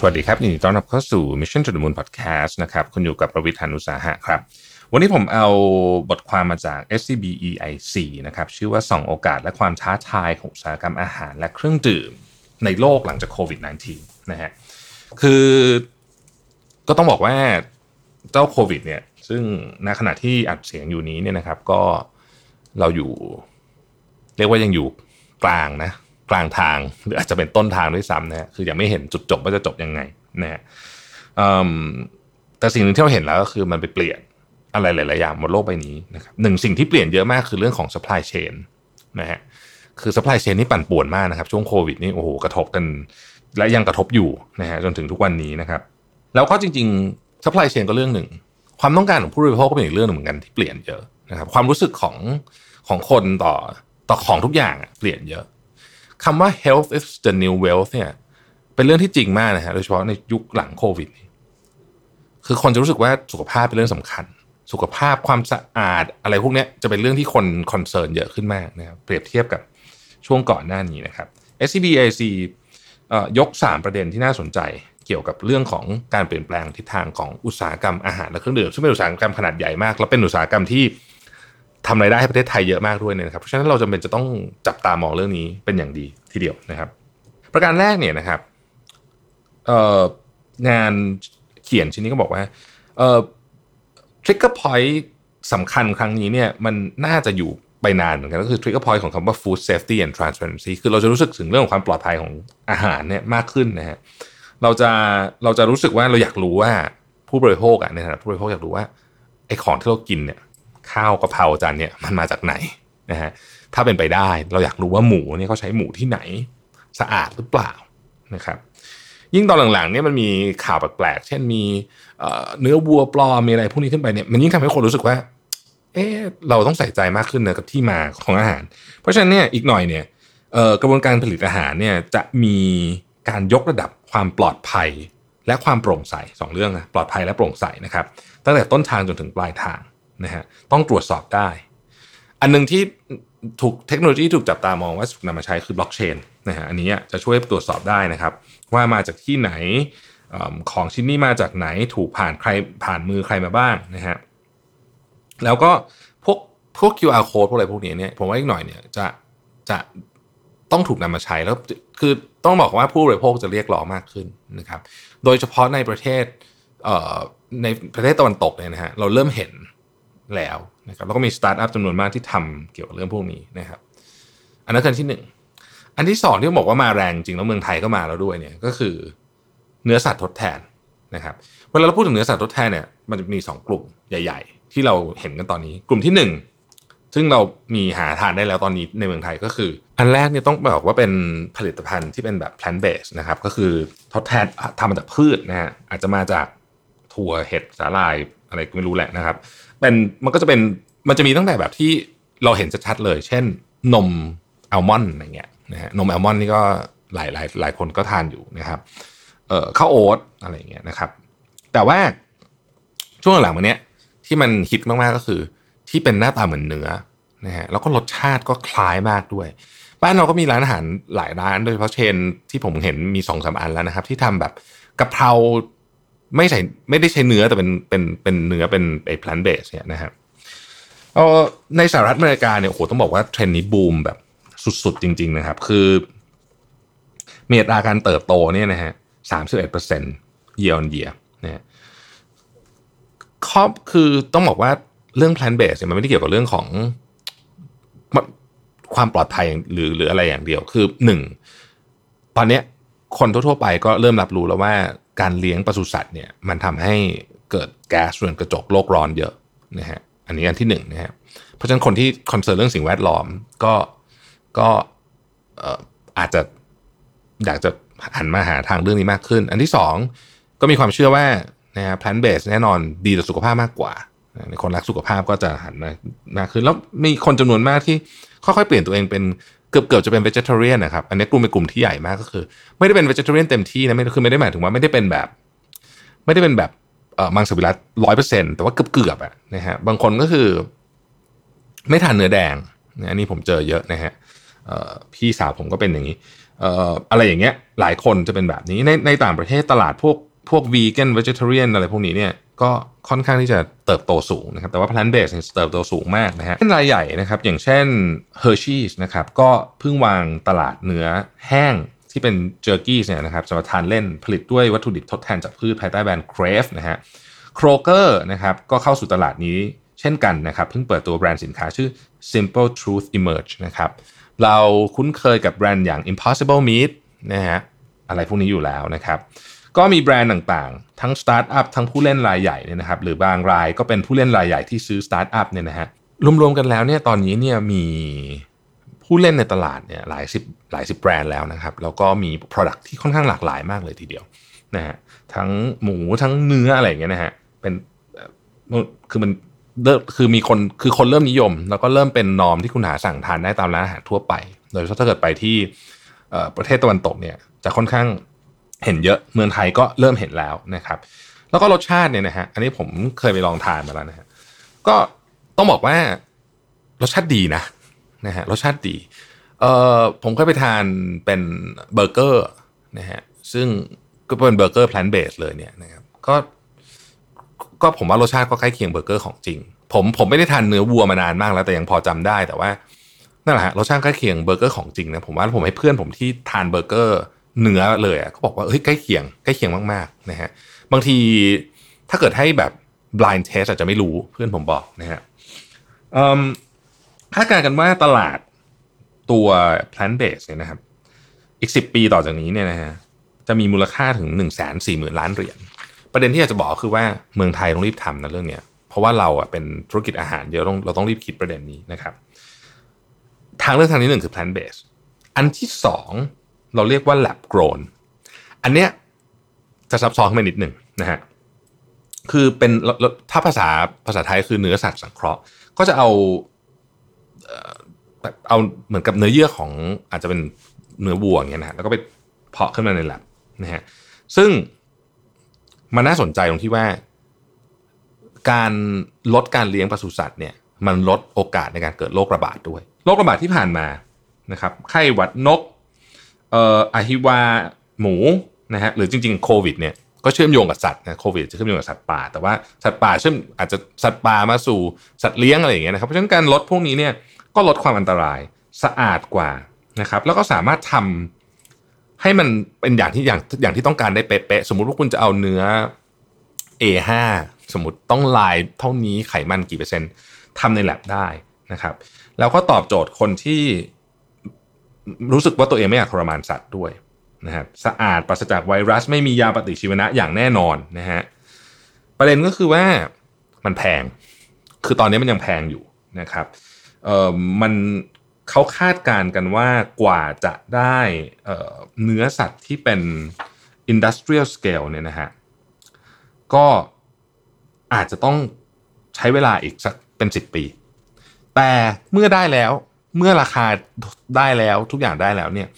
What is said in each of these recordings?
สวัสดีครับยินดีต้อนรับเข้าสู่ Mission to the Moon Podcast นะครับคุณอยู่กับประวิทยานุสาหะครับ วันนี้ผมเอาบทความมาจาก SCB EIC นะครับชื่อว่าสองโอกาสและความท้าทายของอุตสาหกรรมอาหารและเครื่องดื่มในโลกหลังจากโควิด -19 นะฮะคือก็ต้องบอกว่าเจ้าโควิดเนี่ยซึ่งณขณะที่อัดเสียงอยู่นี้เนี่ยนะครับก็เราอยู่ เรียกว่ายังอยู่กลางนะ กลางทาง หรืออาจจะเป็นต้นทางด้วยซ้ำนะฮะคือยังไม่เห็นจุดจบว่าจะจบยังไงนะฮะแต่สิ่งหนึ่งที่เราเห็นแล้วก็คือมันไปเปลี่ยนอะไรหลาย ๆ อย่างบนโลกใบนี้นะครับหนึ่งสิ่งที่เปลี่ยนเยอะมากคือเรื่องของ supply chain นะฮะคือ supply chain นี่ปั่นป่วนมากนะครับช่วงโควิดนี่โอ้โหกระทบกัน และยังกระทบอยู่นะฮะจนถึงทุกวันนี้นะครับ แล้วก็จริง ๆ supply chain ก็เรื่องหนึ่ง ความต้องการของผู้บริโภคก็เป็นอีกเรื่องหนึ่งเหมือนกันที่เปลี่ยนเยอะนะครับความรู้สึกของของคนต่อต่อของทุกอย่างเปลี่ยนเยอะ คำว่า health is the new wealth เนี่ย เป็นเรื่องที่จริงมากนะฮะโดยเฉพาะในยุคหลังโควิดคือคนจะรู้สึกว่าสุขภาพเป็นเรื่องสำคัญ สุขภาพความสะอาดอะไรพวกนี้จะเป็นเรื่องที่คน concern เยอะขึ้นมากนะครับเปรียบเทียบกับช่วงก่อนหน้านี้นะครับ SCB EIC ยก 3 ประเด็นที่น่าสนใจเกี่ยวกับเรื่องของการเปลี่ยนแปลงทิศทางของอุตสาหกรรมอาหารและเครื่องดื่มซึ่งเป็นอุตสาหกรรมขนาดใหญ่มาก และเป็นอุตสาหกรรมที่ ทำรายได้ให้ประเทศไทยเยอะมากด้วยนะครับเพราะฉะนั้นเราจำเป็นจะต้องจับตามองเรื่องนี้เป็นอย่างดีทีเดียวนะครับ ประการแรกเนี่ยนะครับงานเขียนชิ้นนี้ก็บอกว่าเอ่อ trigger point สำคัญครั้งนี้เนี่ยมันน่าจะอยู่ไปนานเหมือนกันก็คือ trigger point ของคำว่า food safety and transparency คือเราจะรู้สึกถึงเรื่องของความปลอดภัยของอาหารเนี่ยมากขึ้นนะฮะเราจะเราจะรู้สึกว่าเราอยากรู้ว่าผู้บริโภคอะในฐานะผู้บริโภคอยากรู้ว่าไอ้ของที่เรากินเนี่ย ข้าวกะเพราจานเนี่ยมันมาจากไหนนะฮะถ้าเป็นไปได้เราอยากรู้ว่าหมูเนี่ยเขาใช้หมูที่ไหนสะอาดหรือเปล่านะครับยิ่งตอนหลังๆเนี่ยมันมีข่าวแปลกๆ เช่นมีเนื้อวัวปลอมมีอะไรพวกนี้ขึ้นไปเนี่ยมันยิ่งทำให้คนรู้สึกว่า เออเราต้องใส่ใจมากขึ้นนะกับที่มาของอาหาร เพราะฉะนั้นเนี่ยอีกหน่อยเนี่ยกระบวนการผลิตอาหารเนี่ยจะมีการยกระดับความปลอดภัยและความโปร่งใสสองเรื่องนะปลอดภัยและโปร่งใสนะครับตั้งแต่ต้นทางจนถึงปลายทาง นะฮะต้องตรวจสอบได้ อันหนึ่งที่ถูกเทคโนโลยีถูกจับตามองว่าถูกนำมาใช้คือบล็อกเชนนะฮะอันนี้จะช่วยตรวจสอบได้นะครับ ว่ามาจากที่ไหนของชิ้นนี้มาจากไหนถูกผ่านใครผ่านมือใครมาบ้างนะฮะแล้วก็พวกพวก QR code พวกอะไรพวกนี้เนี่ยผมว่าอีกหน่อยเนี่ยจะจะต้องถูกนำมาใช้แล้วคือต้องบอกว่าผู้บริโภคจะเรียกร้องมากขึ้นนะครับ โดยเฉพาะในประเทศในประเทศตะวันตกเนี่ยนะฮะเราเริ่มเห็น แล้วนะครับแล้วก็มีสตาร์ทอัพจำนวนมากที่ทำเกี่ยวกับเรื่องพวกนี้นะครับ อันนั้นคือที่หนึ่งอันที่สองที่บอกว่ามาแรงจริงแล้วเมืองไทยก็มาแล้วด้วยเนี่ยก็คือเนื้อสัตว์ทดแทนนะครับเวลาเราพูดถึงเนื้อสัตว์ทดแทนเนี่ยมันจะมีสองกลุ่มใหญ่ ๆ ที่เราเห็นกันตอนนี้ กลุ่มที่หนึ่งซึ่งเรามีหาทานได้แล้วตอนนี้ในเมืองไทยก็คือ อันแรกเนี่ยต้องบอกว่าเป็นผลิตภัณฑ์ที่เป็นแบบ plant based นะครับก็คือทดแทนทำมาจากพืชนะฮะอาจจะมาจากถั่วเห็ดสาหร่ายอะไรก็ไม่รู้แหละนะครับ เป็นมันก็จะเป็นมันจะมีตั้งแต่แบบที่เราเห็นชัดๆเลย เช่น นมอัลมอนด์อะไรเงี้ยนะฮะนมอัลมอนด์นี่ก็หลายหลายหลายคนก็ทานอยู่นะครับ เอ่อข้าวโอ๊ตอะไรเงี้ยนะครับ แต่ว่าช่วงหลังมาเนี้ยที่มันฮิตมากๆก็คือ ที่เป็นหน้าตาเหมือนเนื้อนะฮะแล้วก็รสชาติก็คล้ายมากด้วย บ้านเราก็มีร้านอาหารหลายร้านโดยเฉพาะเชนที่ผมเห็นมีสองสาอันแล้วนะครับ ที่ทำแบบกะเพรา ไม่ใส่ไม่ได้ใช้เนื้อแต่เป็นเป็นเป็นเนื้อเป็นไอ้ plant based เนี่ยนะครับเออในสหรัฐอเมริกาเนี่ยโอ้โหต้องบอกว่าเทรนด์นี้บูมแบบสุดๆ จริง ๆ นะครับ คือมีอัตราการเติบโตเนี่ยนะฮะสามสิบเอ็ดเปอร์เซ็นต์ year on year นะครับคือต้องบอกว่าเรื่อง plant based เนี่ยมันไม่ได้เกี่ยวกับเรื่องของความปลอดภัยหรือหรืออะไรอย่างเดียว คือหนึ่งตอนเนี้ยคนทั่วๆไปก็เริ่มรับรู้แล้วว่า การเลี้ยงปศุสัตว์เนี่ยมันทำให้เกิดแก๊สเรือนกระจกโลกร้อนเยอะนะฮะอันนี้อันที่หนึ่งนะฮะเพราะฉะนั้นคนที่ concern เรื่องสิ่งแวดล้อมก็ก็อาจจะอยากจะหันมาหาทางเรื่องนี้มากขึ้น อันที่สองก็มีความเชื่อว่านะฮะ plant based แน่นอนดีต่อสุขภาพมากกว่าคนรักสุขภาพก็จะหันมามากขึ้น แล้วมีคนจำนวนมากที่ค่อยๆเปลี่ยนตัวเองเป็น กือบเกือบจะเป็น vegetarian นะครับ อันนี้กลุ่มเป็นกลุ่มที่ใหญ่มากก็คือ ไม่ได้เป็น vegetarian เต็มที่นะไม่คือไม่ได้หมายถึงว่าไม่ได้เป็นแบบ ไม่ได้เป็นแบบเอ่อมังสวิรัตร้อยเปอร์เซ็นต์แต่ว่าเกือบเกือบอะนะฮะบางคนก็คือ ไม่ทานเนื้อแดงนะอันนี้ผมเจอเยอะนะฮะพี่สาวผมก็เป็นอย่างนี้อะไรอย่างเงี้ยหลายคนจะเป็นแบบนี้ในในต่างประเทศตลาดพวกพวกวีแกนเวจิเทเรียนอะไรพวกนี้เนี่ยก็ค่อนข้างที่จะ เติบโตสูงนะครับแต่ว่า plant based เติบโตสูงมากนะฮะเช่นรายใหญ่นะครับอย่างเช่น Hershey's นะครับก็เพิ่งวางตลาดเนื้อแห้งที่เป็นเจอร์กี้เนี่ยนะครับสำหรับทานเล่นผลิตด้วยวัตถุดิบทดแทนจากพืชภายใต้แบรนด์ Crave นะฮะ Kroger นะครับก็เข้าสู่ตลาดนี้เช่นกันนะครับเพิ่งเปิดตัวแบรนด์สินค้าชื่อ Simple Truth Emerge นะครับเราคุ้นเคยกับแบรนด์อย่าง Impossible Meat นะฮะอะไรพวกนี้อยู่แล้วนะครับ ก็มีแบรนด์ต่างๆ ทั้งสตาร์ทอัพทั้งผู้เล่นรายใหญ่เนี่ยนะครับหรือบางรายก็เป็นผู้เล่นรายใหญ่ที่ซื้อสตาร์ทอัพเนี่ยนะฮะรวมๆกันแล้วเนี่ยตอนนี้เนี่ยมีผู้เล่นในตลาดเนี่ยหลายสิบหลายสิบแบรนด์แล้วนะครับ แล้วก็มี Product ที่ค่อนข้างหลากหลายมากเลยทีเดียวนะฮะทั้งหมูทั้งเนื้ออะไรอย่างเงี้ยนะฮะเป็นคือมันคือมีคนคือคนเริ่มนิยม แล้วก็เริ่มเป็นนอมที่คุณหาสั่งทานได้ตามร้านอาหารทั่วไป โดยเฉพาะถ้าเกิดไปที่ประเทศตะวันตกเนี่ยจะค่อนข้าง เห็นเยอะเมืองไทยก็เริ่มเห็นแล้วนะครับ แล้วก็รสชาติเนี่ยนะฮะอันนี้ผมเคยไปลองทานมาแล้วนะฮะก็ต้องบอกว่ารสชาติดีนะนะฮะรสชาติดีเอ่ผมเคยไปทานเป็นเบอร์เกอร์นะฮะซึ่งก็เป็นเบอร์เกอร์ plant based เลยเนี่ยนะครับก็ก็ผมว่ารสชาติก็ใกล้เคียงเบอร์เกอร์ของจริง ผมผมไม่ได้ทานเนื้อวัวมานานมากแล้วแต่ยังพอจำได้แต่ว่านั่นแหละฮะรสชาติใกล้เคียงเบอร์เกอร์ของจริงนะผมว่าผมให้เพื่อนผมที่ทานเบอร์เกอร์ เนื้อเลยอะเขาบอกว่าเฮ้ยใกล้เคียงใกล้เคียงมากๆนะฮะบางทีถ้าเกิดให้แบบ blind test อาจจะไม่รู้เพื่อนผมบอกนะฮะคาดการณ์กันว่าตลาดตัว plant based เนี่ยนะครับ อีกสิปีต่อจากนี้เนี่ยนะฮะจะมีมูลค่าถึง1นึ่งแสนสี่หมื่นล้านเหรียญประเด็นที่อยากจะบอกคือว่าเมืองไทยต้องรีบทำนะเรื่องเนี้ยเพราะว่าเราอะเป็นธุรกิจอาหารเยอะต้องเราต้องรีบคิดประเด็นนี้นะครับ ทางเลือกทางที่หนึ่งคือ plant based อันที่สอง เราเรียกว่า lab grown อันเนี้ยจะซับซ้อนขึ้นมานิดหนึ่งนะฮะคือเป็นถ้าภาษาภาษาไทยคือเนื้อสัตว์สังเคราะห์ ก็จะเอาเอาเหมือนกับเนื้อเยื่อของอาจจะเป็นเนื้อวัวอย่างเงี้ยนะแล้วก็ไปเพาะขึ้นมาในแลบนะฮะซึ่งมันน่าสนใจตรงที่ว่า การลดการเลี้ยงปศุสัตว์เนี่ยมันลดโอกาสในการเกิดโรคระบาดด้วยโรคระบาดที่ผ่านมานะครับไข้หวัดนก เอ่ออะฮิวาหมูนะฮะหรือจริง ๆ โควิดเนี่ยก็เชื่อมโยงกับสัตว์นะโควิดจะเชื่อมโยงกับสัตว์ป่า แต่ว่าสัตว์ป่าเชื่อมอาจจะสัตว์ป่ามาสู่สัตว์เลี้ยงอะไรอย่างเงี้ยนะครับเพราะฉะนั้นการลดพวกนี้เนี่ยก็ลดความอันตรายสะอาดกว่านะครับ แล้วก็สามารถทำให้มันเป็นอย่างที่อย่างอย่างที่ต้องการได้เป๊ะๆสมมุติว่าคุณจะเอาเนื้อ A5 สมมติต้องลายเท่านี้ไขมันกี่เปอร์เซ็นต์ทำในแลบได้นะครับ แล้วก็ตอบโจทย์คนที่ รู้สึกว่าตัวเองไม่อยากทรมานสัตว์ด้วยนะครับสะอาดปราศจากไวรัสไม่มียาปฏิชีวนะอย่างแน่นอนนะฮะประเด็นก็คือว่ามันแพง คือตอนนี้มันยังแพงอยู่นะครับเอ่อมันเขาคาดการณ์กันว่ากว่าจะได้เเนื้อสัตว์ที่เป็น industrial scale เนี่ยนะฮะก็อาจจะต้องใช้เวลาอีกสักเป็นสิบปี แต่เมื่อได้แล้ว เมื่อราคาได้แล้วทุกอย่างได้แล้วเนี่ย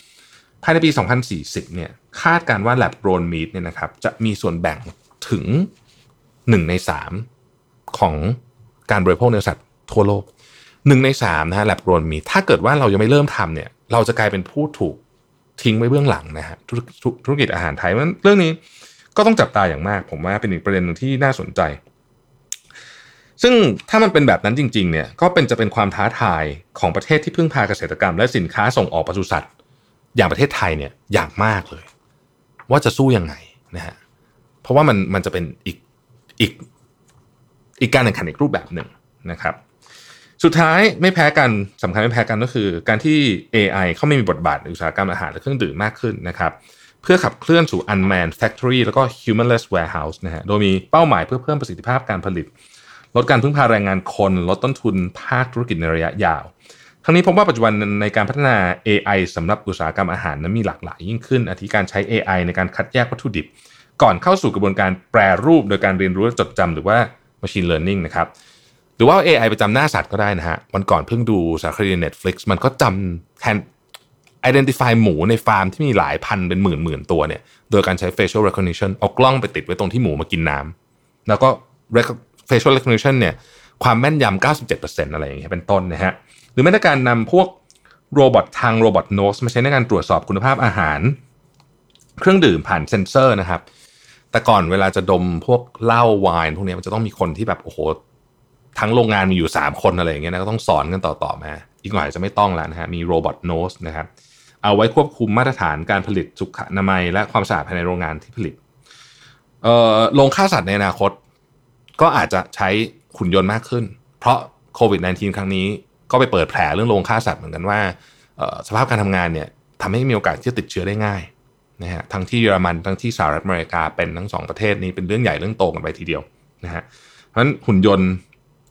ภายในปี 2040 เนี่ยคาดการว่า lab grown meat เนี่ยนะครับจะมีส่วนแบ่งถึง 1 ใน 3 ของการบริโภคเนื้อสัตว์ทั่วโลก 1 ใน 3 นะฮะ lab grown meat ถ้าเกิดว่าเรายังไม่เริ่มทำเนี่ยเราจะกลายเป็นผู้ถูกทิ้งไว้เบื้องหลังนะฮะธุรกิจอาหารไทยเรื่องนี้ก็ต้องจับตาอย่างมาก ผมว่าเป็นอีกประเด็นหนึ่งที่น่าสนใจ ซึ่งถ้ามันเป็นแบบนั้นจริงๆเนี่ยก็เป็นจะเป็นความท้าทายของประเทศที่พึ่งพาเกษตรกรรม และสินค้าส่งออกปศุสัตว์ อย่างประเทศไทยเนี่ยอย่างมากเลย ว่าจะสู้ยังไงนะฮะเพราะว่ามันมันจะเป็นอีกอีกอีกการแข่งขันอีกรูปแบบหนึ่งนะครับ สุดท้ายไม่แพ้กันสำคัญไม่แพ้กันก็คือ การที่ AI เข้าไม่มีบทบาทในอุตสาหกรรมอาหารและเครื่องดื่มมากขึ้นนะครับเพื่อขับเคลื่อนสู่ unmanned factory แล้วก็ humanless warehouse นะฮะโดยมีเป้าหมายเพื่อเพิ่มประสิทธิภาพการผลิต ลดการพึ่งพาแรงงานคน ลดต้นทุนภาคธุรกิจในระยะยาว ทั้งนี้พบว่าปัจจุบันในการพัฒนา AI สำหรับอุตสาหกรรมอาหารนั้นมีหลากหลายยิ่งขึ้น อาทิการใช้ AI ในการคัดแยกวัตถุดิบ ก่อนเข้าสู่กระบวนการแปรรูปโดยการเรียนรู้และจดจำหรือว่า machine learning นะครับหรือว่า AI ไปจำหน้าสัตว์ก็ได้นะฮะวันก่อนเพิ่งดูสารคดี Netflix มันก็จำแทน identify หมูในฟาร์มที่มีหลายพันเป็นหมื่นหมื่นตัวเนี่ย โดยการใช้ facial recognition เอากล้องไปติดไว้ตรงที่หมูมากินน้ำแล้วก็ facial recognition เนี่ยความแม่นยำ97%อะไรอย่างเงี้ยเป็นต้นนะฮะหรือแม้แต่การนำพวก robot ทาง robot nose มาใช้ในการตรวจสอบคุณภาพอาหาร เครื่องดื่มผ่านเซ็นเซอร์นะครับ แต่ก่อนเวลาจะดมพวกเหล้าไวน์พวกนี้มันจะต้องมีคนที่แบบโอ้โหทั้งโรงงานมีอยู่ 3 คนอะไรอย่างเงี้ยนะก็ต้องสอนกันต่อๆมา อีกหน่อยจะไม่ต้องแล้วนะฮะมี robot nose นะครับเอาไว้ควบคุมมาตรฐานการผลิตสุขอนามัย และความสะอาดภายในโรงงานที่ผลิตเอ่อโรงฆ่าสัตว์ในอนาคต ก็อาจจะใช้ขุนยนต์มากขึ้น เพราะโควิด -19 ครั้งนี้ก็ไปเปิดแผลเรื่องโรงฆ่าสัตว์เหมือนกันว่าสภาพการทำงานเนี่ยทำให้มีโอกาสที่จะติดเชื้อได้ง่ายนะฮะทั้งที่เยอรมันทั้งที่สหรัฐอเมริกาเป็นทั้งสองประเทศนี้เป็นเรื่องใหญ่เรื่องโตกันไปทีเดียวนะฮะเพราะฉะนั้นหุ่นยนต์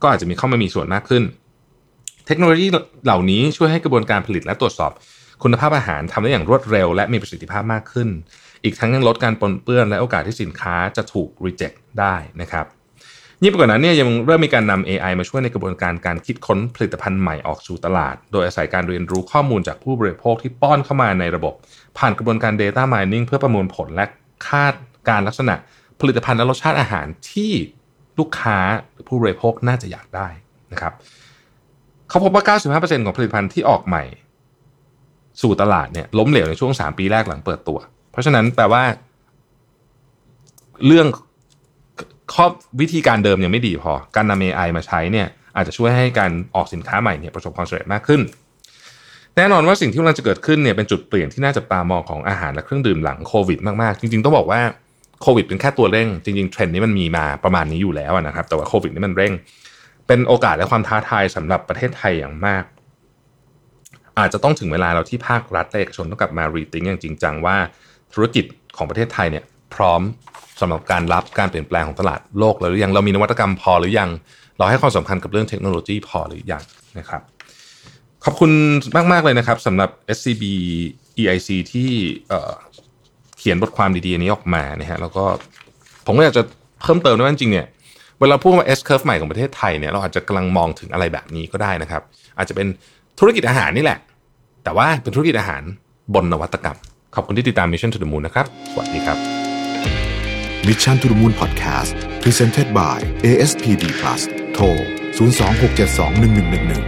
ก็อาจจะมีเข้ามามีส่วนมากขึ้น เทคโนโลยีเหล่านี้ช่วยให้กระบวนการผลิตและตรวจสอบ คุณภาพอาหารทำได้อย่างรวดเร็ว และมีประสิทธิภาพมากขึ้น อีกทั้งยังลดการปนเปื้อนและโอกาสที่สินค้าจะถูก reject ได้นะครับ ยิ่งไปกว่านั้นเนี่ยยังเริ่มมีการนำ AI มาช่วยในกระบวนการการคิดค้นผลิตภัณฑ์ใหม่ออกสู่ตลาด โดยอาศัยการเรียนรู้ข้อมูลจากผู้บริโภคที่ป้อนเข้ามาในระบบ ผ่านกระบวนการ Data Mining เพื่อประมวลผลและคาดการลักษณะผลิตภัณฑ์และรสชาติอาหารที่ลูกค้าหรือผู้บริโภคน่าจะอยากได้นะครับเขาพบว่า 95%ของผลิตภัณฑ์ที่ออกใหม่ สู่ตลาดเนี่ยล้มเหลวในช่วง 3 ปีแรกหลังเปิดตัว เพราะฉะนั้นแปลว่า เรื่อง ข้อวิธีการเดิมยังไม่ดีพอ การนำ AI มาใช้เนี่ยอาจจะช่วยให้การออกสินค้าใหม่เนี่ยประสบความสำเร็จมากขึ้น แน่นอนว่าสิ่งที่กำลังจะเกิดขึ้นเนี่ยเป็นจุดเปลี่ยนที่น่าจะตามองของอาหารและเครื่องดื่มหลังโควิดมากๆ จริงๆ ต้องบอกว่าโควิดเป็นแค่ตัวเร่ง จริงๆเทรนด์นี้มันมีมาประมาณนี้อยู่แล้วนะครับ แต่ว่าโควิดนี่มันเร่ง เป็นโอกาสและความท้าทายสำหรับประเทศไทยอย่างมาก อาจจะต้องถึงเวลาเราที่ภาครัฐและเอกชนต้องกลับมารีทิงอย่างจริงจังว่าธุรกิจของประเทศไทยเนี่ย พร้อมสำหรับการรับการเปลี่ยนแปลงของตลาดโลกแล้วหรือยังเรามีนวัตกรรมพอหรือยัง เราให้ความสำคัญกับเรื่องเทคโนโลยีพอหรือยังนะครับ ขอบคุณมาก ๆ เลยนะครับสำหรับ SCB EIC ที่เขียนบทความดีๆนี้ออกมานะฮะแล้วก็ผมก็อยากจะเพิ่มเติมด้วยจริงเนี่ยเวลาพูดว่า S curve ใหม่ของประเทศไทยเนี่ยเราอาจจะกำลังมองถึงอะไรแบบนี้ก็ได้นะครับ อาจจะเป็นธุรกิจอาหารนี่แหละ แต่ว่าเป็นธุรกิจอาหารบนนวัตกรรม ขอบคุณที่ติดตาม Mission to the Moon นะครับ สวัสดีครับ Mission to the Moon Podcast Presented by ASPD Plus โทร 026721111